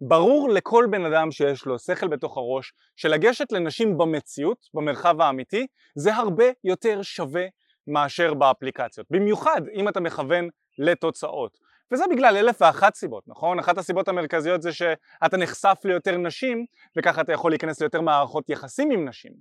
ברור לכל בן אדם שיש לו שכל בתוך הראש שלגשת לנשים במציאות, במרחב האמיתי, זה הרבה יותר שווה מאשר באפליקציות. במיוחד אם אתה מכוון לתוצאות. וזה בגלל אלף ואחת סיבות, נכון? אחת הסיבות המרכזיות זה שאתה נחשף ליותר נשים וככה אתה יכול להיכנס ליותר מערכות יחסים עם נשים.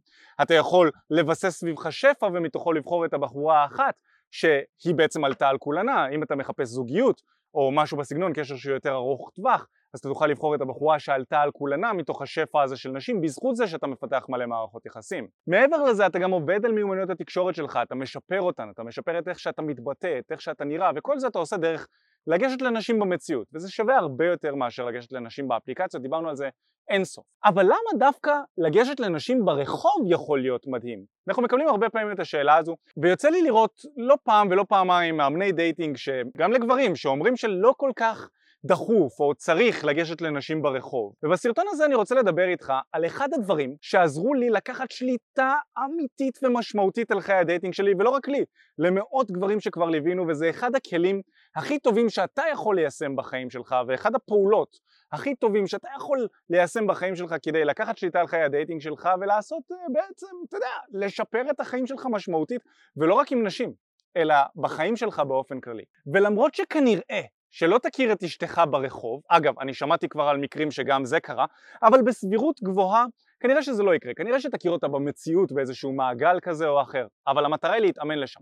אתה יכול לבסס סביבך שפע ומתוכו לבחור את הבחורה האחת שהיא בעצם עלתה על כולנה, אם אתה מחפש זוגיות או משהו בסגנון, קשר שהוא יותר ארוך טווח, אז אתה תוכל לבחור את הבחורה שעלתה על כולנה מתוך השפע הזה של נשים בזכות זה שאתה מפתח מלא מערכות יחסים. מעבר לזה אתה גם עובד על מיומנויות התקשורת שלך, אתה משפר אותן, אתה משפר את איך שאתה מתבטא, את איך שאתה נראה וכל זה אתה עושה דרך לגשת לנשים במציאות וזה שווה הרבה יותר מאשר לגשת לנשים באפליקציות, דיברנו על זה אינסוף. אבל למה דווקא לגשת לנשים ברחוב יכול להיות מדהים? אנחנו מקבלים הרבה פעמים את השאלה הזו ויוצא לי לראות לא פעם ולא פעמיים מאמני דייטינג שגם לגברים שאומרים שלא כל כך דחוף או צריך לגשת לנשים ברחוב. ובסרטון הזה אני רוצה לדבר איתך על אחד הדברים שעזרו לי לקחת שליטה אמיתית ומשמעותית על חיי הדייטינג שלי, ולא רק לי, למאות גברים שכבר ליווינו, וזה אחד הכלים הכי טובים שאתה יכול ליישם בחיים שלך, ואחד הפעולות הכי טובים שאתה יכול ליישם בחיים שלך כדי לקחת שליטה על חיי הדייטינג שלך ולעשות אה, בעצם, אתה יודע, לשפר את החיים שלך משמעותית, ולא רק עם נשים, אלא בחיים שלך באופן כללי. ולמרות שכנראה שלא תכיר את אשתך ברחוב, אגב, אני שמעתי כבר על מקרים שגם זה קרה, אבל בסבירות גבוהה כנראה שזה לא יקרה, כנראה שתכיר אותה במציאות באיזשהו מעגל כזה או אחר, אבל המטרה היא להתאמן לשם.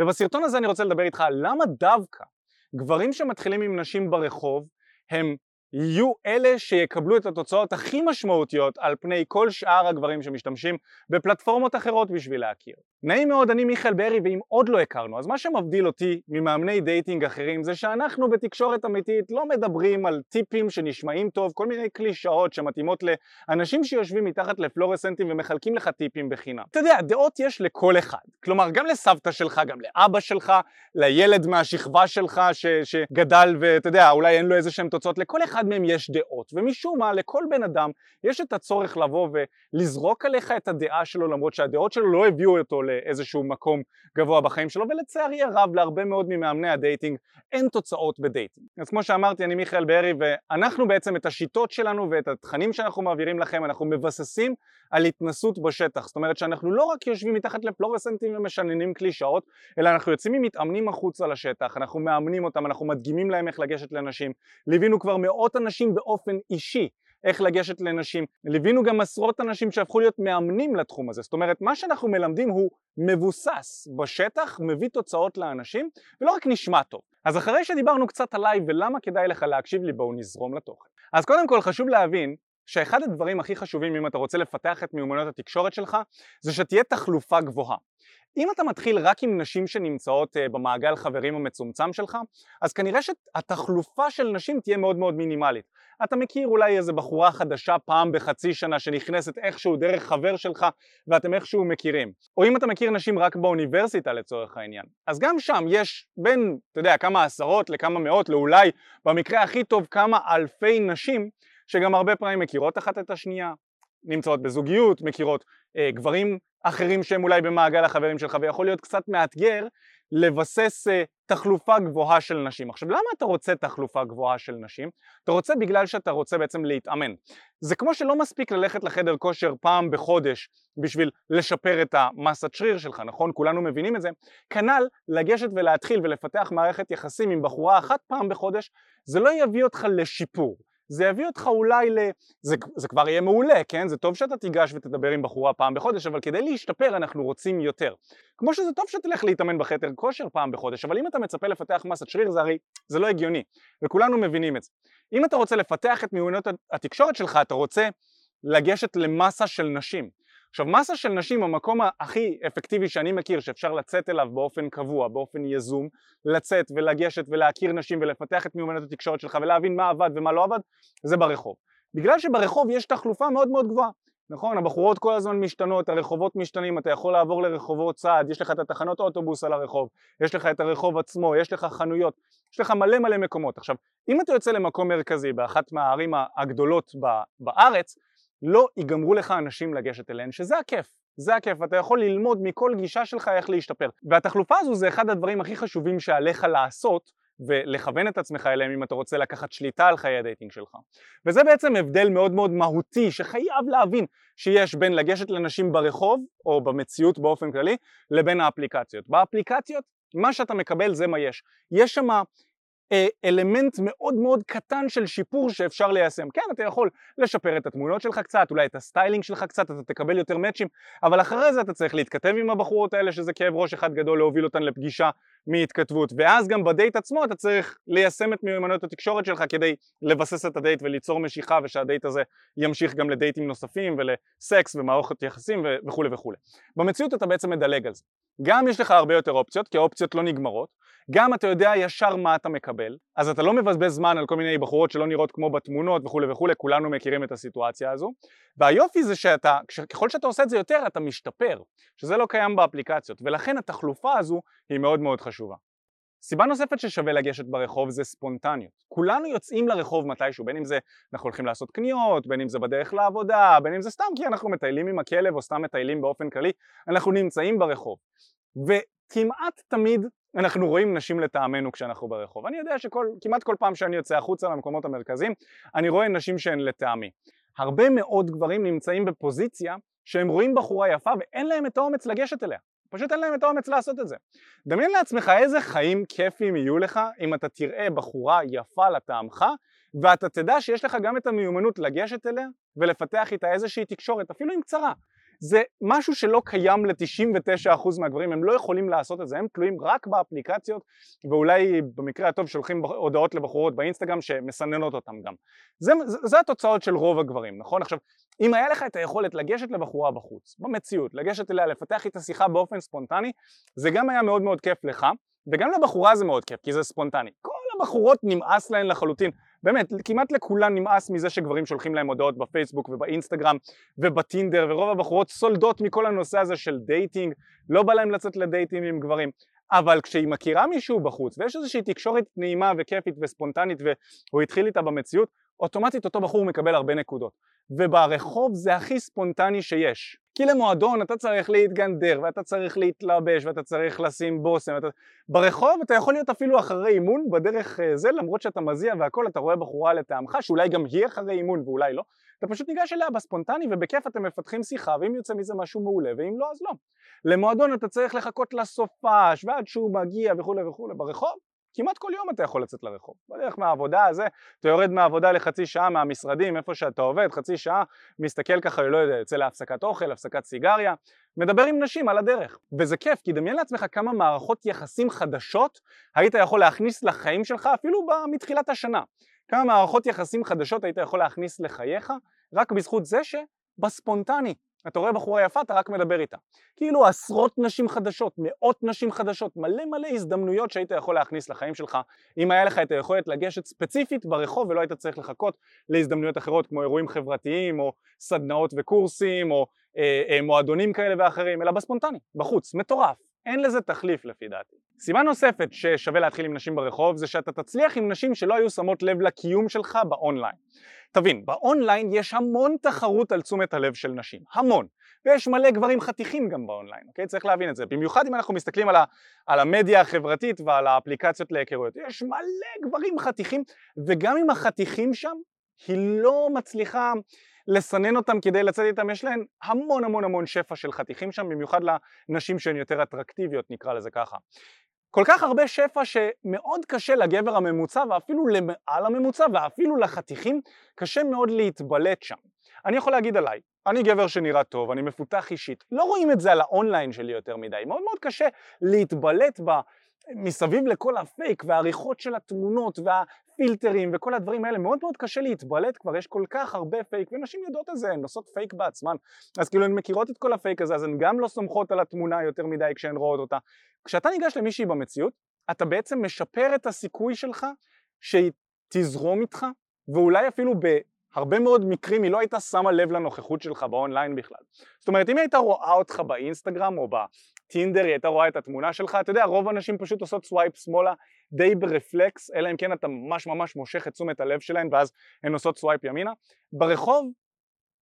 ובסרטון הזה אני רוצה לדבר איתך למה דווקא גברים שמתחילים עם נשים ברחוב הם יהיו אלה שיקבלו את התוצאות הכי משמעותיות על פני כל שאר הגברים שמשתמשים בפלטפורמות אחרות בשביל להכיר. נעים מאוד, אני מיכאל בארי ואם עוד לא הכרנו, אז מה שמבדיל אותי ממאמני דייטינג אחרים זה שאנחנו בתקשורת אמיתית לא מדברים על טיפים שנשמעים טוב, כל מיני קלישאות שמתאימות לאנשים שיושבים מתחת לפלורסנטים ומחלקים לך טיפים בחינם. אתה יודע, דעות יש לכל אחד, כלומר גם לסבתא שלך, גם לאבא שלך, לילד מהשכבה שלך ש- שגדל ואתה יודע, אולי אין לו איזה שהם תוצאות, לכל אחד מהם יש דעות, ומשום מה לכל בן אדם יש את הצורך לבוא ולזרוק עליך את הדעה שלו למרות שהדעות שלו לא הביאו אותו לאיזשהו מקום גבוה בחיים שלו ולצערי הרב להרבה מאוד ממאמני הדייטינג אין תוצאות בדייטינג. אז כמו שאמרתי אני מיכאל בארי ואנחנו בעצם את השיטות שלנו ואת התכנים שאנחנו מעבירים לכם אנחנו מבססים על התנסות בשטח זאת אומרת שאנחנו לא רק יושבים מתחת לפלורסנטים ומשננים קלישאות אלא אנחנו יוצאים עם מתאמנים החוצה לשטח אנחנו מאמנים אותם אנחנו מדגימים להם איך לגשת לאנשים ליווינו כבר מאות אנשים באופן אישי איך לגשת לנשים. ליווינו גם עשרות אנשים שהפכו להיות מאמנים לתחום הזה. זאת אומרת, מה שאנחנו מלמדים הוא מבוסס בשטח, מביא תוצאות לאנשים, ולא רק נשמע טוב. אז אחרי שדיברנו קצת עליי ולמה כדאי לך להקשיב לי, בואו נזרום לתוכן. אז קודם כל חשוב להבין שאחד הדברים הכי חשובים אם אתה רוצה לפתח את מיומנויות התקשורת שלך זה שתהיה תחלופה גבוהה. אם אתה מתחיל רק עם נשים שנמצאות uh, במעגל חברים המצומצם שלך, אז כנראה שהתחלופה של נשים תהיה מאוד מאוד מינימלית. אתה מכיר אולי איזה בחורה חדשה פעם בחצי שנה שנכנסת איכשהו דרך חבר שלך ואתם איכשהו מכירים. או אם אתה מכיר נשים רק באוניברסיטה לצורך העניין. אז גם שם יש בין, אתה יודע, כמה עשרות לכמה מאות, לאולי במקרה הכי טוב כמה אלפי נשים שגם הרבה פעמים מכירות אחת את השנייה, נמצאות בזוגיות, מכירות אה, גברים אחרים שהם אולי במעגל החברים שלך ויכול להיות קצת מאתגר לבסס אה, תחלופה גבוהה של נשים. עכשיו למה אתה רוצה תחלופה גבוהה של נשים? אתה רוצה בגלל שאתה רוצה בעצם להתאמן. זה כמו שלא מספיק ללכת לחדר כושר פעם בחודש בשביל לשפר את המסת שריר שלך, נכון? כולנו מבינים את זה. כנ"ל לגשת ולהתחיל ולפתח מערכת יחסים עם בחורה אחת פעם בחודש, זה לא יביא אותך לשיפור. זה יביא אותך אולי ל... זה, זה כבר יהיה מעולה, כן? זה טוב שאתה תיגש ותדבר עם בחורה פעם בחודש, אבל כדי להשתפר אנחנו רוצים יותר. כמו שזה טוב שתלך להתאמן בחדר כושר פעם בחודש, אבל אם אתה מצפה לפתח מסת שריר זה הרי, זה לא הגיוני, וכולנו מבינים את זה. אם אתה רוצה לפתח את מיומנויות התקשורת שלך, אתה רוצה לגשת למסה של נשים. עכשיו מסה של נשים המקום הכי אפקטיבי שאני מכיר שאפשר לצאת אליו באופן קבוע, באופן יזום, לצאת ולגשת ולהכיר נשים ולפתח את מיומנות התקשורת שלך ולהבין מה עבד ומה לא עבד, זה ברחוב. בגלל שברחוב יש תחלופה מאוד מאוד גבוהה, נכון? הבחורות כל הזמן משתנות, הרחובות משתנים, אתה יכול לעבור לרחובות צד, יש לך את התחנות אוטובוס על הרחוב, יש לך את הרחוב עצמו, יש לך חנויות, יש לך מלא מלא מקומות. עכשיו, אם אתה יוצא למקום מרכזי באחת מהערים הגדולות בארץ, לא ייגמרו לך אנשים לגשת אליהן, שזה הכיף. זה הכיף, אתה יכול ללמוד מכל גישה שלך איך להשתפר. והתחלופה הזו זה אחד הדברים הכי חשובים שעליך לעשות ולכוון את עצמך אליהם אם אתה רוצה לקחת שליטה על חיי ה dating שלך. וזה בעצם הבדל מאוד מאוד מהותי שחייב להבין שיש בין לגשת לנשים ברחוב או במציאות באופן כללי לבין האפליקציות. באפליקציות מה שאתה מקבל זה מה יש. יש שם אלמנט מאוד מאוד קטן של שיפור שאפשר ליישם. כן, אתה יכול לשפר את התמונות שלך קצת, אולי את הסטיילינג שלך קצת, אתה תקבל יותר מאצ'ים, אבל אחרי זה אתה צריך להתכתב עם הבחורות האלה שזה כאב ראש אחד גדול להוביל אותן לפגישה מהתכתבות, ואז גם בדייט עצמו אתה צריך ליישם את מיומנויות התקשורת שלך כדי לבסס את הדייט וליצור משיכה ושהדייט הזה ימשיך גם לדייטים נוספים ולסקס ומערכת יחסים וכולי וכולי. במציאות אתה בעצם מדלג על זה. גם יש לך הרבה יותר אופציות, כי האופציות לא נגמרות, גם אתה יודע ישר מה אתה מקבל, אז אתה לא מבזבז זמן על כל מיני בחורות שלא נראות כמו בתמונות וכולי וכולי, כולנו מכירים את הסיטואציה הזו, והיופי זה שאתה, ככל שאתה עושה את זה יותר אתה משתפר, שזה לא קיים באפליקציות, ולכן התחלופה הזו היא מאוד מאוד חשובה. סיבה נוספת ששווה לגשת ברחוב זה ספונטניות. כולנו יוצאים לרחוב מתישהו, בין אם זה אנחנו הולכים לעשות קניות, בין אם זה בדרך לעבודה, בין אם זה סתם כי אנחנו מטיילים עם הכלב או סתם מטיילים באופן כללי, אנחנו נמצאים ברחוב. וכמעט תמיד אנחנו רואים נשים לטעמנו כשאנחנו ברחוב. אני יודע שכמעט כל פעם שאני יוצא החוצה למקומות המרכזיים, אני רואה נשים שהן לטעמי. הרבה מאוד גברים נמצאים בפוזיציה שהם רואים בחורה יפה ואין להם את האומץ לגשת אליה. פשוט אין להם את האומץ לעשות את זה. דמיין לעצמך איזה חיים כיפים יהיו לך אם אתה תראה בחורה יפה לטעמך ואתה תדע שיש לך גם את המיומנות לגשת אליה ולפתח איתה איזושהי תקשורת, אפילו אם קצרה. זה משהו שלא קיים ל-99% מהגברים, הם לא יכולים לעשות את זה, הם תלויים רק באפליקציות ואולי במקרה הטוב שולחים הודעות לבחורות באינסטגרם שמסננות אותם גם. זה, זה, זה התוצאות של רוב הגברים, נכון? עכשיו, אם היה לך את היכולת לגשת לבחורה בחוץ, במציאות, לגשת אליה, לפתח איתה שיחה באופן ספונטני, זה גם היה מאוד מאוד כיף לך, וגם לבחורה זה מאוד כיף, כי זה ספונטני. כל הבחורות נמאס להן לחלוטין באמת, כמעט לכולן נמאס מזה שגברים שולחים להם הודעות בפייסבוק ובאינסטגרם ובטינדר ורוב הבחורות סולדות מכל הנושא הזה של dating, לא בא להם לצאת לדייטים עם גברים. אבל כשהיא מכירה מישהו בחוץ ויש איזושהי תקשורת נעימה וכיפית וספונטנית והוא התחיל איתה במציאות, אוטומטית אותו בחור מקבל הרבה נקודות. וברחוב זה הכי ספונטני שיש כי למועדון אתה צריך להתגנדר ואתה צריך להתלבש ואתה צריך לשים בושם ואתה... ברחוב אתה יכול להיות אפילו אחרי אימון בדרך אה, זה למרות שאתה מזיע והכל אתה רואה בחורה לטעמך שאולי גם היא אחרי אימון ואולי לא. אתה פשוט ניגש אליה בספונטני ובכיף אתם מפתחים שיחה ואם יוצא מזה משהו מעולה ואם לא אז לא. למועדון אתה צריך לחכות לסופש ועד שהוא מגיע וכולי וכולי. ברחוב כמעט כל יום אתה יכול לצאת לרחוב, בדרך מהעבודה הזה, אתה יורד מהעבודה לחצי שעה מהמשרדים, איפה שאתה עובד, חצי שעה, מסתכל ככה, לא יודע, יוצא להפסקת אוכל, הפסקת סיגריה, מדבר עם נשים על הדרך, וזה כיף, כי דמיין לעצמך כמה מערכות יחסים חדשות היית יכול להכניס לחיים שלך אפילו מתחילת השנה, כמה מערכות יחסים חדשות היית יכול להכניס לחייך רק בזכות זה שבספונטני אתה רואה בחורה יפה, אתה רק מדבר איתה. כאילו עשרות נשים חדשות, מאות נשים חדשות, מלא מלא הזדמנויות שהיית יכול להכניס לחיים שלך, אם היה לך את היכולת לגשת ספציפית ברחוב ולא היית צריך לחכות להזדמנויות אחרות כמו אירועים חברתיים או סדנאות וקורסים או אה, אה, מועדונים כאלה ואחרים, אלא בספונטני, בחוץ, מטורף. אין לזה תחליף לפי דעתי. סיבה נוספת ששווה להתחיל עם נשים ברחוב זה שאתה תצליח עם נשים שלא היו שמות לב לקיום שלך באונליין. תבין, באונליין יש המון תחרות על תשומת הלב של נשים, המון. ויש מלא גברים חתיכים גם באונליין, אוקיי? צריך להבין את זה. במיוחד אם אנחנו מסתכלים על, ה, על המדיה החברתית ועל האפליקציות להיכרויות. יש מלא גברים חתיכים, וגם עם החתיכים שם, היא לא מצליחה לסנן אותם כדי לצאת איתם, יש להן המון המון המון שפע של חתיכים שם, במיוחד לנשים שהן יותר אטרקטיביות נקרא לזה ככה. כל כך הרבה שפע שמאוד קשה לגבר הממוצע ואפילו למעל הממוצע ואפילו לחתיכים קשה מאוד להתבלט שם. אני יכול להגיד עליי, אני גבר שנראה טוב, אני מפותח אישית, לא רואים את זה על האונליין שלי יותר מדי, מאוד מאוד קשה להתבלט ב... מסביב לכל הפייק והעריכות של התמונות והפילטרים וכל הדברים האלה מאוד מאוד קשה להתבלט כבר יש כל כך הרבה פייק ונשים יודעות את זה הן עושות פייק בעצמן. אז כאילו הן מכירות את כל הפייק הזה אז הן גם לא סומכות על התמונה יותר מדי כשהן רואות אותה. כשאתה ניגש למישהי במציאות אתה בעצם משפר את הסיכוי שלך שהיא תזרום איתך ואולי אפילו בהרבה מאוד מקרים היא לא הייתה שמה לב לנוכחות שלך באונליין בכלל זאת אומרת אם היא הייתה רואה אותך באינסטגרם או טינדר היא הייתה רואה את התמונה שלך, אתה יודע רוב האנשים פשוט עושות swipe שמאלה די ברפלקס, אלא אם כן אתה ממש ממש מושך את תשומת הלב שלהן ואז הן עושות swipe ימינה. ברחוב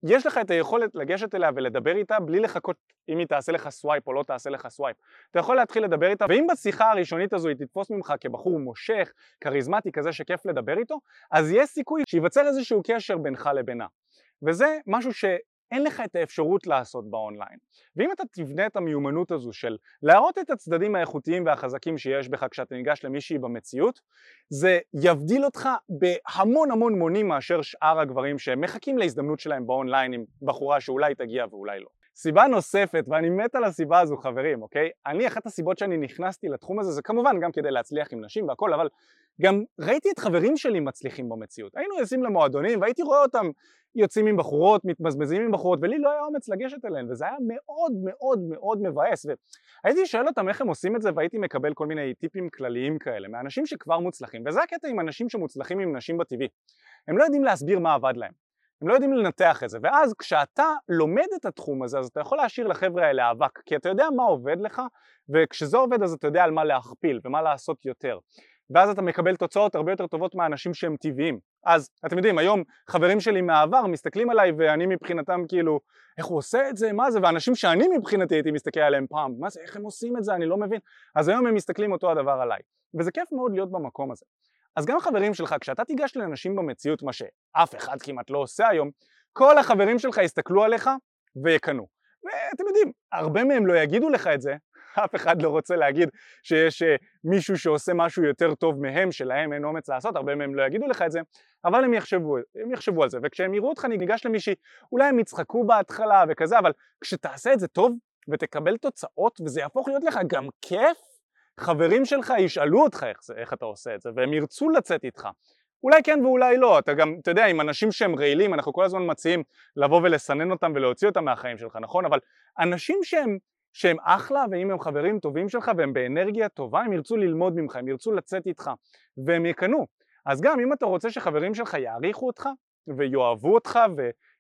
יש לך את היכולת לגשת אליה ולדבר איתה בלי לחכות אם היא תעשה לך swipe או לא תעשה לך swipe. אתה יכול להתחיל לדבר איתה, ואם בשיחה הראשונית הזו היא תתפוס ממך כבחור מושך, כריזמטי, כזה שכיף לדבר איתו, אז יש סיכוי שייווצר איזשהו קשר בינך לבינה. וזה משהו ש... אין לך את האפשרות לעשות באונליין. ואם אתה תבנה את המיומנות הזו של להראות את הצדדים האיכותיים והחזקים שיש בך כשאתה ניגש למישהי במציאות, זה יבדיל אותך בהמון המון מונים מאשר שאר הגברים שמחכים להזדמנות שלהם באונליין עם בחורה שאולי תגיע ואולי לא. סיבה נוספת, ואני מת על הסיבה הזו חברים, אוקיי? אני, אחת הסיבות שאני נכנסתי לתחום הזה זה כמובן גם כדי להצליח עם נשים והכל, אבל גם ראיתי את חברים שלי מצליחים במציאות. היינו יוצאים למועדונים והייתי רואה אותם יוצאים עם בחורות, מתמזמזים עם בחורות, ולי לא היה אומץ לגשת אליהן, וזה היה מאוד מאוד מאוד מבאס, והייתי שואל אותם איך הם עושים את זה, והייתי מקבל כל מיני טיפים כלליים כאלה, מאנשים שכבר מוצלחים, וזה הקטע עם אנשים שמוצלחים עם נשים בטבעי. הם לא יודעים להסביר מה עבד להם. הם לא יודעים לנתח את זה, ואז כשאתה לומד את התחום הזה אז אתה יכול להשאיר לחבר'ה האלה אבק, כי אתה יודע מה עובד לך, וכשזה עובד אז אתה יודע על מה להכפיל ומה לעשות יותר. ואז אתה מקבל תוצאות הרבה יותר טובות מהאנשים שהם טבעיים. אז אתם יודעים, היום חברים שלי מהעבר מסתכלים עליי ואני מבחינתם כאילו, איך הוא עושה את זה, מה זה, ואנשים שאני מבחינתי הייתי מסתכל עליהם פעם, מה זה, איך הם עושים את זה, אני לא מבין. אז היום הם מסתכלים אותו הדבר עליי. וזה כיף מאוד להיות במקום הזה. אז גם החברים שלך, כשאתה תיגש לאנשים במציאות, מה שאף אחד כמעט לא עושה היום, כל החברים שלך יסתכלו עליך ויקנו. ואתם יודעים, הרבה מהם לא יגידו לך את זה, אף אחד לא רוצה להגיד שיש אה, מישהו שעושה משהו יותר טוב מהם, שלהם אין אומץ לעשות, הרבה מהם לא יגידו לך את זה, אבל הם יחשבו, הם יחשבו על זה, וכשהם יראו אותך ניגש למישהי, אולי הם יצחקו בהתחלה וכזה, אבל כשתעשה את זה טוב ותקבל תוצאות וזה יהפוך להיות לך גם כיף, חברים שלך ישאלו אותך איך, זה, איך אתה עושה את זה, והם ירצו לצאת איתך. אולי כן ואולי לא, אתה גם, אתה יודע, עם אנשים שהם רעילים, אנחנו כל הזמן מציעים לבוא ולסנן אותם ולהוציא אותם מהחיים שלך, נכון? אבל אנשים שהם, שהם אחלה, ואם הם חברים טובים שלך והם באנרגיה טובה, הם ירצו ללמוד ממך, הם ירצו לצאת איתך, והם יקנו. אז גם אם אתה רוצה שחברים שלך יעריכו אותך, ויאהבו אותך,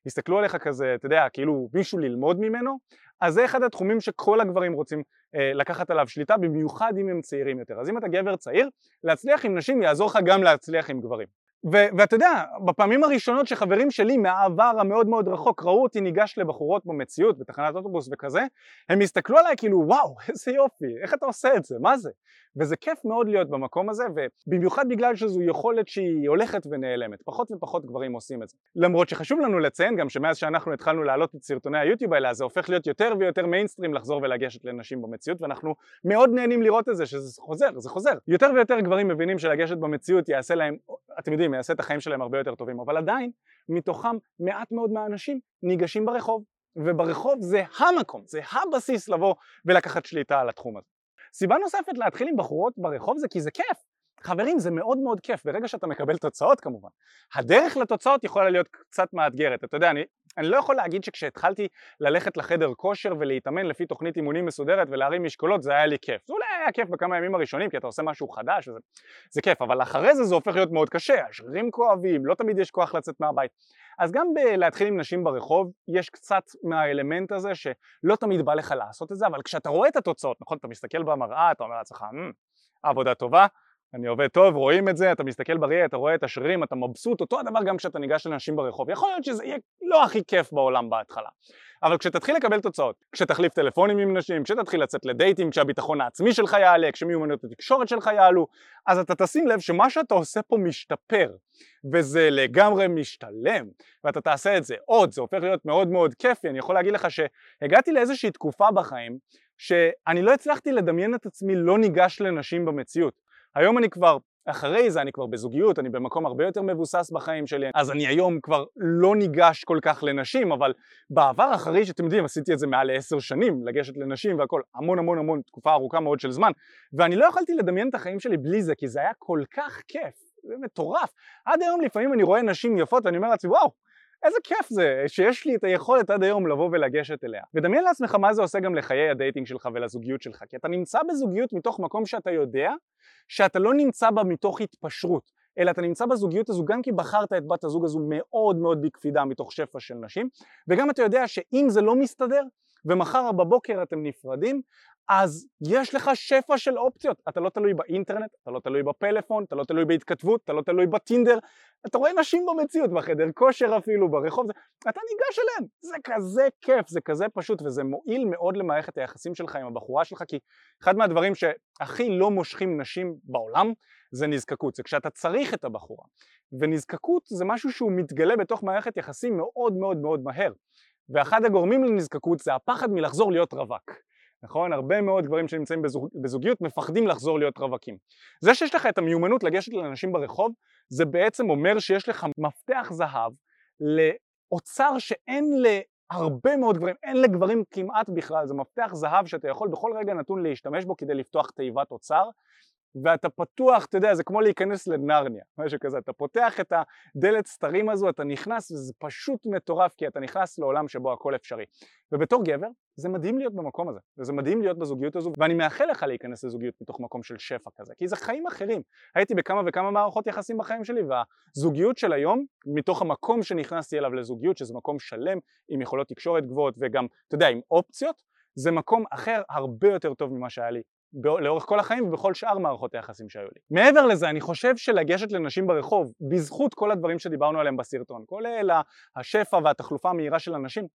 ויסתכלו עליך כזה, אתה יודע, כאילו מישהו ללמוד ממנו, אז זה אחד התחומים שכל הגברים רוצים אה, לקחת עליו שליטה, במיוחד אם הם צעירים יותר. אז אם אתה גבר צעיר, להצליח עם נשים יעזור לך גם להצליח עם גברים. ו- ואתה יודע, בפעמים הראשונות שחברים שלי מהעבר המאוד מאוד רחוק ראו אותי ניגש לבחורות במציאות, בתחנת אוטובוס וכזה, הם הסתכלו עליי כאילו וואו איזה יופי, איך אתה עושה את זה, מה זה? וזה כיף מאוד להיות במקום הזה, ובמיוחד בגלל שזו יכולת שהיא הולכת ונעלמת, פחות ופחות גברים עושים את זה. למרות שחשוב לנו לציין גם שמאז שאנחנו התחלנו להעלות את סרטוני היוטיוב האלה, זה הופך להיות יותר ויותר מיינסטרים לחזור ולגשת לנשים במציאות, ואנחנו מאוד נהנים לראות את זה, שזה חוזר, זה חוזר. יותר ויותר גברים מבינים שלגשת במציאות יעשה להם, אתם יודעים, יעשה את החיים שלהם הרבה יותר טובים, אבל עדיין, מתוכם מעט מאוד מהאנשים ניגשים ברחוב, וברחוב זה המקום, זה הבסיס לבוא ולקחת שליטה על התחום הזה. סיבה נוספת להתחיל עם בחורות ברחוב זה כי זה כיף. חברים זה מאוד מאוד כיף ברגע שאתה מקבל תוצאות כמובן. הדרך לתוצאות יכולה להיות קצת מאתגרת, אתה יודע אני, אני לא יכול להגיד שכשהתחלתי ללכת לחדר כושר ולהתאמן לפי תוכנית אימונים מסודרת ולהרים משקולות זה היה לי כיף, זה אולי היה כיף בכמה ימים הראשונים כי אתה עושה משהו חדש וזה זה כיף אבל אחרי זה זה הופך להיות מאוד קשה, השרירים כואבים, לא תמיד יש כוח לצאת מהבית. אז גם בלהתחיל עם נשים ברחוב יש קצת מהאלמנט הזה שלא תמיד בא לך לעשות את זה אבל כשאתה רואה את התוצאות, נכון אתה מסתכל במראה אתה אומר לעצמך אמ, עבודה טובה אני עובד טוב, רואים את זה, אתה מסתכל בראי, אתה רואה את השרירים, אתה מבסוט, אותו הדבר גם כשאתה ניגש לנשים ברחוב. יכול להיות שזה יהיה לא הכי כיף בעולם בהתחלה. אבל כשתתחיל לקבל תוצאות, כשתחליף טלפונים עם נשים, כשתתחיל לצאת לדייטים, כשהביטחון העצמי שלך יעלה, כשמיומנויות התקשורת שלך יעלו, אז אתה תשים לב שמה שאתה עושה פה משתפר, וזה לגמרי משתלם, ואתה תעשה את זה עוד, זה הופך להיות מאוד מאוד כיפי, אני יכול להגיד לך שהגעתי לאיזושהי תקופה בחיים שאני לא הצלחתי לדמיין את עצמי לא ניגש לנשים במציאות. היום אני כבר אחרי זה אני כבר בזוגיות, אני במקום הרבה יותר מבוסס בחיים שלי, אז אני היום כבר לא ניגש כל כך לנשים, אבל בעבר אחרי שאתם יודעים עשיתי את זה מעל לעשר שנים, לגשת לנשים והכל, המון המון המון, תקופה ארוכה מאוד של זמן, ואני לא יכולתי לדמיין את החיים שלי בלי זה, כי זה היה כל כך כיף, זה מטורף. עד היום לפעמים אני רואה נשים יפות ואני אומר לעצמי וואו, איזה כיף זה שיש לי את היכולת עד היום לבוא ולגשת אליה. ודמיין לעצמך מה זה עושה גם לחיי ה dating שלך ולזוגיות שלך, כי אתה נמצא בזוגיות מתוך מקום שאתה יודע שאתה לא נמצא בה מתוך התפשרות, אלא אתה נמצא בזוגיות הזו גם כי בחרת את בת הזוג הזו מאוד מאוד בקפידה מתוך שפע של נשים, וגם אתה יודע שאם זה לא מסתדר ומחר בבוקר אתם נפרדים, אז יש לך שפע של אופציות, אתה לא תלוי באינטרנט, אתה לא תלוי בפלאפון, אתה לא תלוי בהתכתבות, אתה לא תלוי בטינדר, אתה רואה נשים במציאות, בחדר כושר אפילו, ברחוב, אתה ניגש אליהן, זה כזה כיף, זה כזה פשוט וזה מועיל מאוד למערכת היחסים שלך עם הבחורה שלך כי אחד מהדברים שהכי לא מושכים נשים בעולם זה נזקקות, זה כשאתה צריך את הבחורה. ונזקקות זה משהו שהוא מתגלה בתוך מערכת יחסים מאוד מאוד מאוד מהר. ואחד הגורמים לנזקקות זה הפחד מלחזור להיות רווק נכון? הרבה מאוד גברים שנמצאים בזוג, בזוגיות מפחדים לחזור להיות רווקים. זה שיש לך את המיומנות לגשת לאנשים ברחוב, זה בעצם אומר שיש לך מפתח זהב לאוצר שאין להרבה מאוד גברים, אין לגברים כמעט בכלל, זה מפתח זהב שאתה יכול בכל רגע נתון להשתמש בו כדי לפתוח תיבת אוצר ואתה פתוח, אתה יודע, זה כמו להיכנס לנרניה, משהו כזה, אתה פותח את הדלת סתרים הזו, אתה נכנס, וזה פשוט מטורף, כי אתה נכנס לעולם שבו הכל אפשרי. ובתור גבר, זה מדהים להיות במקום הזה, וזה מדהים להיות בזוגיות הזו, ואני מאחל לך להיכנס לזוגיות מתוך מקום של שפע כזה, כי זה חיים אחרים. הייתי בכמה וכמה מערכות יחסים בחיים שלי, והזוגיות של היום, מתוך המקום שנכנסתי אליו לזוגיות, שזה מקום שלם, עם יכולות תקשורת גבוהות, וגם, אתה יודע, עם אופציות, זה מקום אחר הרבה יותר טוב ממה שהיה לי לאורך כל החיים ובכל שאר מערכות היחסים שהיו לי. מעבר לזה אני חושב שלגשת לנשים ברחוב בזכות כל הדברים שדיברנו עליהם בסרטון כולל השפע והתחלופה המהירה של אנשים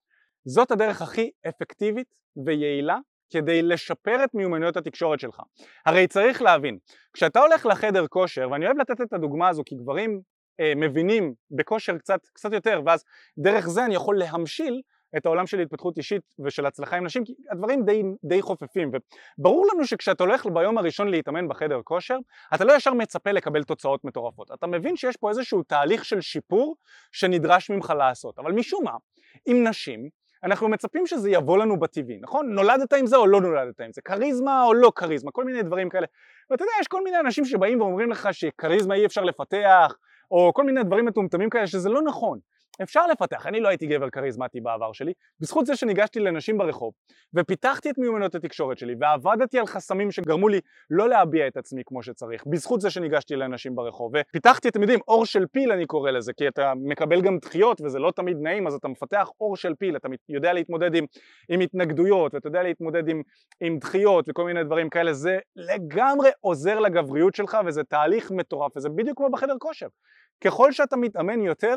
זאת הדרך הכי אפקטיבית ויעילה כדי לשפר את מיומנויות התקשורת שלך. הרי צריך להבין, כשאתה הולך לחדר כושר, ואני אוהב לתת את הדוגמה הזו כי גברים אה, מבינים בכושר קצת, קצת יותר ואז דרך זה אני יכול להמשיל את העולם של התפתחות אישית ושל הצלחה עם נשים כי הדברים די, די חופפים וברור לנו שכשאתה הולך ביום הראשון להתאמן בחדר כושר אתה לא ישר מצפה לקבל תוצאות מטורפות אתה מבין שיש פה איזשהו תהליך של שיפור שנדרש ממך לעשות אבל משום מה עם נשים אנחנו מצפים שזה יבוא לנו בטבעי, נכון? נולדת עם זה או לא נולדת עם זה, כריזמה או לא כריזמה, כל מיני דברים כאלה. ואתה יודע, יש כל מיני אנשים שבאים ואומרים לך שכריזמה אי אפשר לפתח, או כל מיני דברים מטומטמים כאלה שזה לא נכון. אפשר לפתח, אני לא הייתי גבר כריזמטי בעבר שלי, בזכות זה שניגשתי לנשים ברחוב ופיתחתי את מיומנות התקשורת שלי ועבדתי על חסמים שגרמו לי לא להביע את עצמי כמו שצריך, בזכות זה שניגשתי לנשים ברחוב ופיתחתי, אתם יודעים, אור של פיל אני קורא לזה, כי אתה מקבל גם דחיות וזה לא תמיד נעים אז אתה מפתח אור של פיל, אתה יודע להתמודד עם, עם התנגדויות ואתה יודע להתמודד עם, עם דחיות וכל מיני דברים כאלה, זה לגמרי עוזר לגבריות שלך וזה תהליך מטורף וזה בדיוק כמו בחדר כושר. ככל שאתה מתאמן יותר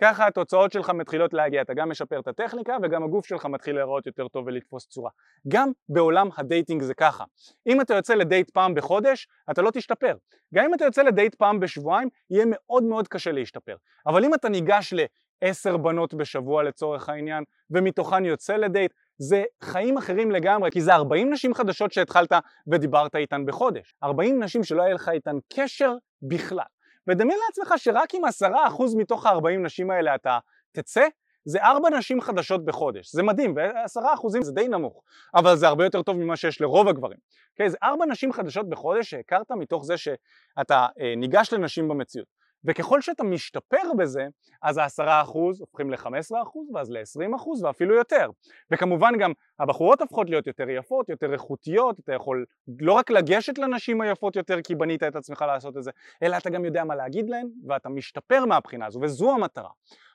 ככה התוצאות שלך מתחילות להגיע, אתה גם משפר את הטכניקה וגם הגוף שלך מתחיל להיראות יותר טוב ולתפוס צורה. גם בעולם ה dating זה ככה. אם אתה יוצא לדייט פעם בחודש, אתה לא תשתפר. גם אם אתה יוצא לדייט פעם בשבועיים, יהיה מאוד מאוד קשה להשתפר. אבל אם אתה ניגש לעשר בנות בשבוע לצורך העניין, ומתוכן יוצא לדייט, זה חיים אחרים לגמרי, כי זה 40 נשים חדשות שהתחלת ודיברת איתן בחודש. 40 נשים שלא היה לך איתן קשר בכלל. ודמיין לעצמך שרק עם עשרה אחוז מתוך הארבעים נשים האלה אתה תצא, זה ארבע נשים חדשות בחודש, זה מדהים, ועשרה אחוזים זה די נמוך, אבל זה הרבה יותר טוב ממה שיש לרוב הגברים. Okay, אוקיי? זה ארבע נשים חדשות בחודש שהכרת מתוך זה שאתה אה, ניגש לנשים במציאות. וככל שאתה משתפר בזה, אז העשרה אחוז הופכים ל-15 אחוז, ואז ל-20 אחוז, ואפילו יותר. וכמובן גם הבחורות הופכות להיות יותר יפות, יותר איכותיות, אתה יכול לא רק לגשת לנשים היפות יותר כי בנית את עצמך לעשות את זה, אלא אתה גם יודע מה להגיד להן, ואתה משתפר מהבחינה הזו, וזו המטרה.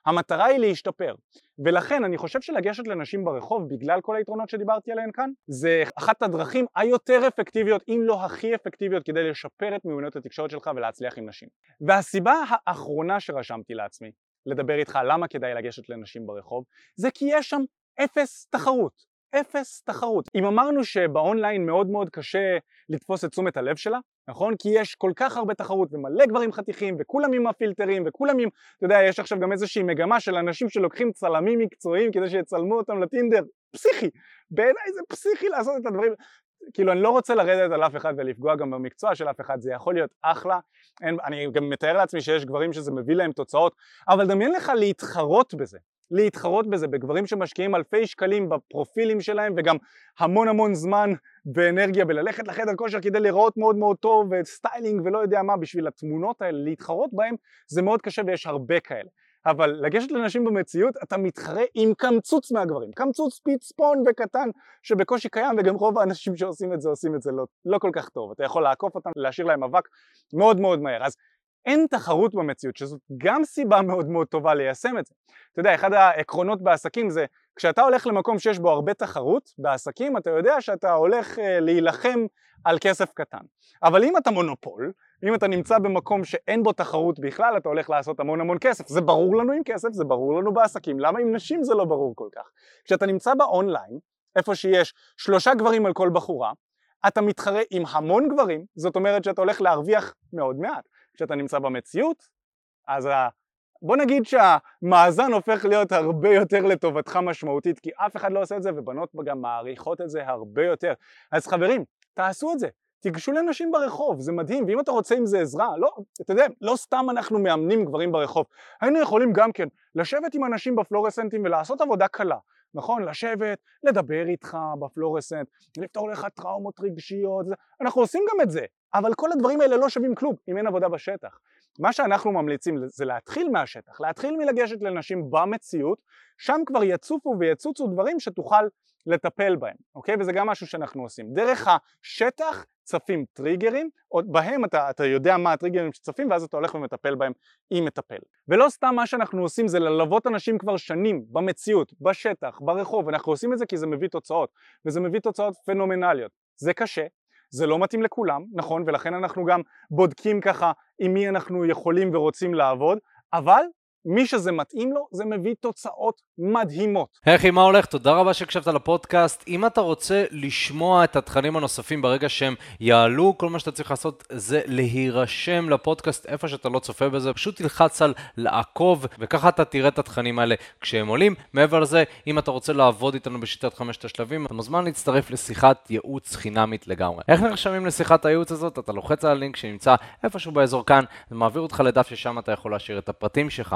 המטרה היא להשתפר. ולכן אני חושב שלגשת לנשים ברחוב בגלל כל היתרונות שדיברתי עליהן כאן זה אחת הדרכים היותר אפקטיביות אם לא הכי אפקטיביות כדי לשפר את מיומנויות התקשורת שלך ולהצליח עם נשים. והסיבה האחרונה שרשמתי לעצמי לדבר איתך למה כדאי לגשת לנשים ברחוב זה כי יש שם אפס תחרות. אפס תחרות. אם אמרנו שבאונליין מאוד מאוד קשה לתפוס את תשומת הלב שלה, נכון? כי יש כל כך הרבה תחרות ומלא גברים חתיכים וכולם עם הפילטרים וכולם עם, אתה יודע, יש עכשיו גם איזושהי מגמה של אנשים שלוקחים צלמים מקצועיים כדי שיצלמו אותם לטינדר, פסיכי, בעיניי זה פסיכי לעשות את הדברים, כאילו אני לא רוצה לרדת על אף אחד ולפגוע גם במקצוע של אף אחד, זה יכול להיות אחלה, אין, אני גם מתאר לעצמי שיש גברים שזה מביא להם תוצאות, אבל דמיין לך להתחרות בזה, להתחרות בזה בגברים שמשקיעים אלפי שקלים בפרופילים שלהם וגם המון המון זמן ואנרגיה בללכת לחדר כושר כדי להיראות מאוד מאוד טוב וסטיילינג ולא יודע מה בשביל התמונות האלה להתחרות בהם זה מאוד קשה ויש הרבה כאלה. אבל לגשת לנשים במציאות אתה מתחרה עם קמצוץ מהגברים. קמצוץ פיצפון וקטן שבקושי קיים וגם רוב האנשים שעושים את זה עושים את זה לא, לא כל כך טוב. אתה יכול לעקוף אותם להשאיר להם אבק מאוד מאוד מהר. אז אין תחרות במציאות, שזאת גם סיבה מאוד מאוד טובה ליישם את זה. אתה יודע, אחד העקרונות בעסקים זה כשאתה הולך למקום שיש בו הרבה תחרות בעסקים, אתה יודע שאתה הולך אה, להילחם על כסף קטן. אבל אם אתה מונופול, אם אתה נמצא במקום שאין בו תחרות בכלל, אתה הולך לעשות המון המון כסף. זה ברור לנו עם כסף, זה ברור לנו בעסקים, למה עם נשים זה לא ברור כל כך? כשאתה נמצא באונליין, איפה שיש שלושה גברים על כל בחורה, אתה מתחרה עם המון גברים, זאת אומרת שאתה הולך להרוויח מאוד מעט. כשאתה נמצא במציאות, אז ה... בוא נגיד שהמאזן הופך להיות הרבה יותר לטובתך משמעותית, כי אף אחד לא עושה את זה, ובנות גם מעריכות את זה הרבה יותר. אז חברים, תעשו את זה. תיגשו לנשים ברחוב, זה מדהים, ואם אתה רוצה עם זה עזרה, לא, אתה יודע, לא סתם אנחנו מאמנים גברים ברחוב, היינו יכולים גם כן לשבת עם אנשים בפלורסנטים ולעשות עבודה קלה, נכון? לשבת, לדבר איתך בפלורסנט, לפתור לך טראומות רגשיות, אנחנו עושים גם את זה, אבל כל הדברים האלה לא שווים כלום אם אין עבודה בשטח. מה שאנחנו ממליצים זה להתחיל מהשטח, להתחיל מלגשת לנשים במציאות, שם כבר יצופו ויצוצו דברים שתוכל לטפל בהם, אוקיי? וזה גם משהו שאנחנו עושים. דרך השטח צפים טריגרים, בהם אתה, אתה יודע מה הטריגרים שצפים ואז אתה הולך ומטפל בהם עם מטפל. ולא סתם מה שאנחנו עושים זה ללוות אנשים כבר שנים במציאות, בשטח, ברחוב, אנחנו עושים את זה כי זה מביא תוצאות, וזה מביא תוצאות פנומנליות. זה קשה, זה לא מתאים לכולם, נכון, ולכן אנחנו גם בודקים ככה עם מי אנחנו יכולים ורוצים לעבוד, אבל מי שזה מתאים לו, זה מביא תוצאות מדהימות. היי מה הולך? תודה רבה שהקשבת לפודקאסט. אם אתה רוצה לשמוע את התכנים הנוספים ברגע שהם יעלו, כל מה שאתה צריך לעשות זה להירשם לפודקאסט איפה שאתה לא צופה בזה, פשוט תלחץ על לעקוב, וככה אתה תראה את התכנים האלה כשהם עולים. מעבר לזה, אם אתה רוצה לעבוד איתנו בשיטת חמשת השלבים, אתה מוזמן להצטרף לשיחת ייעוץ חינמית לגמרי. איך נרשמים לשיחת הייעוץ הזאת? אתה לוחץ על הלינק שנמצא איפשהו באזור כאן, זה אותך לדף ששם אתה יכול להשאיר את הפרטים שלך.